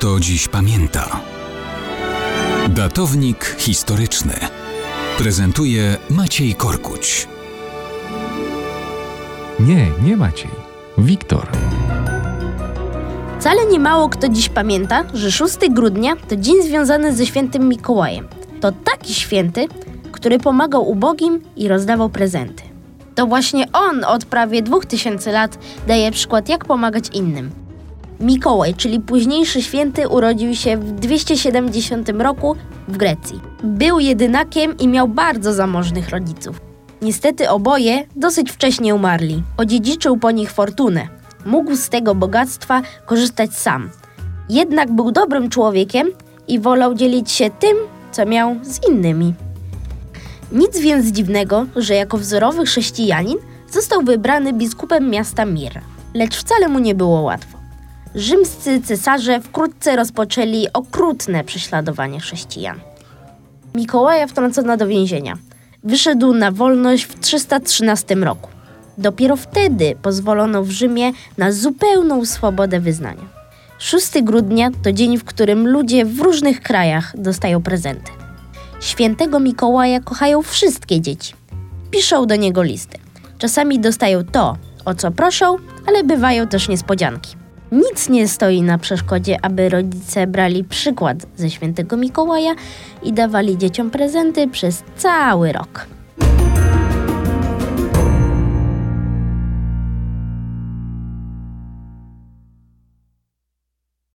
kto dziś pamięta. Datownik historyczny prezentuje Maciej Korkuć. Nie, nie Maciej. Wiktor. Wcale nie mało kto dziś pamięta, że 6 grudnia to dzień związany ze świętym Mikołajem. To taki święty, który pomagał ubogim i rozdawał prezenty. To właśnie on od prawie 2000 lat daje przykład, jak pomagać innym. Mikołaj, czyli późniejszy święty, urodził się w 270 roku w Grecji. Był jedynakiem i miał bardzo zamożnych rodziców. Niestety oboje dosyć wcześnie umarli. Odziedziczył po nich fortunę. Mógł z tego bogactwa korzystać sam. Jednak był dobrym człowiekiem i wolał dzielić się tym, co miał z innymi. Nic więc dziwnego, że jako wzorowy chrześcijanin został wybrany biskupem miasta Mir. Lecz wcale mu nie było łatwo. Rzymscy cesarze wkrótce rozpoczęli okrutne prześladowanie chrześcijan. Mikołaja wtrącono do więzienia. Wyszedł na wolność w 313 roku. Dopiero wtedy pozwolono w Rzymie na zupełną swobodę wyznania. 6 grudnia to dzień, w którym ludzie w różnych krajach dostają prezenty. Świętego Mikołaja kochają wszystkie dzieci. Piszą do niego listy. Czasami dostają to, o co proszą, ale bywają też niespodzianki. Nic nie stoi na przeszkodzie, aby rodzice brali przykład ze świętego Mikołaja i dawali dzieciom prezenty przez cały rok.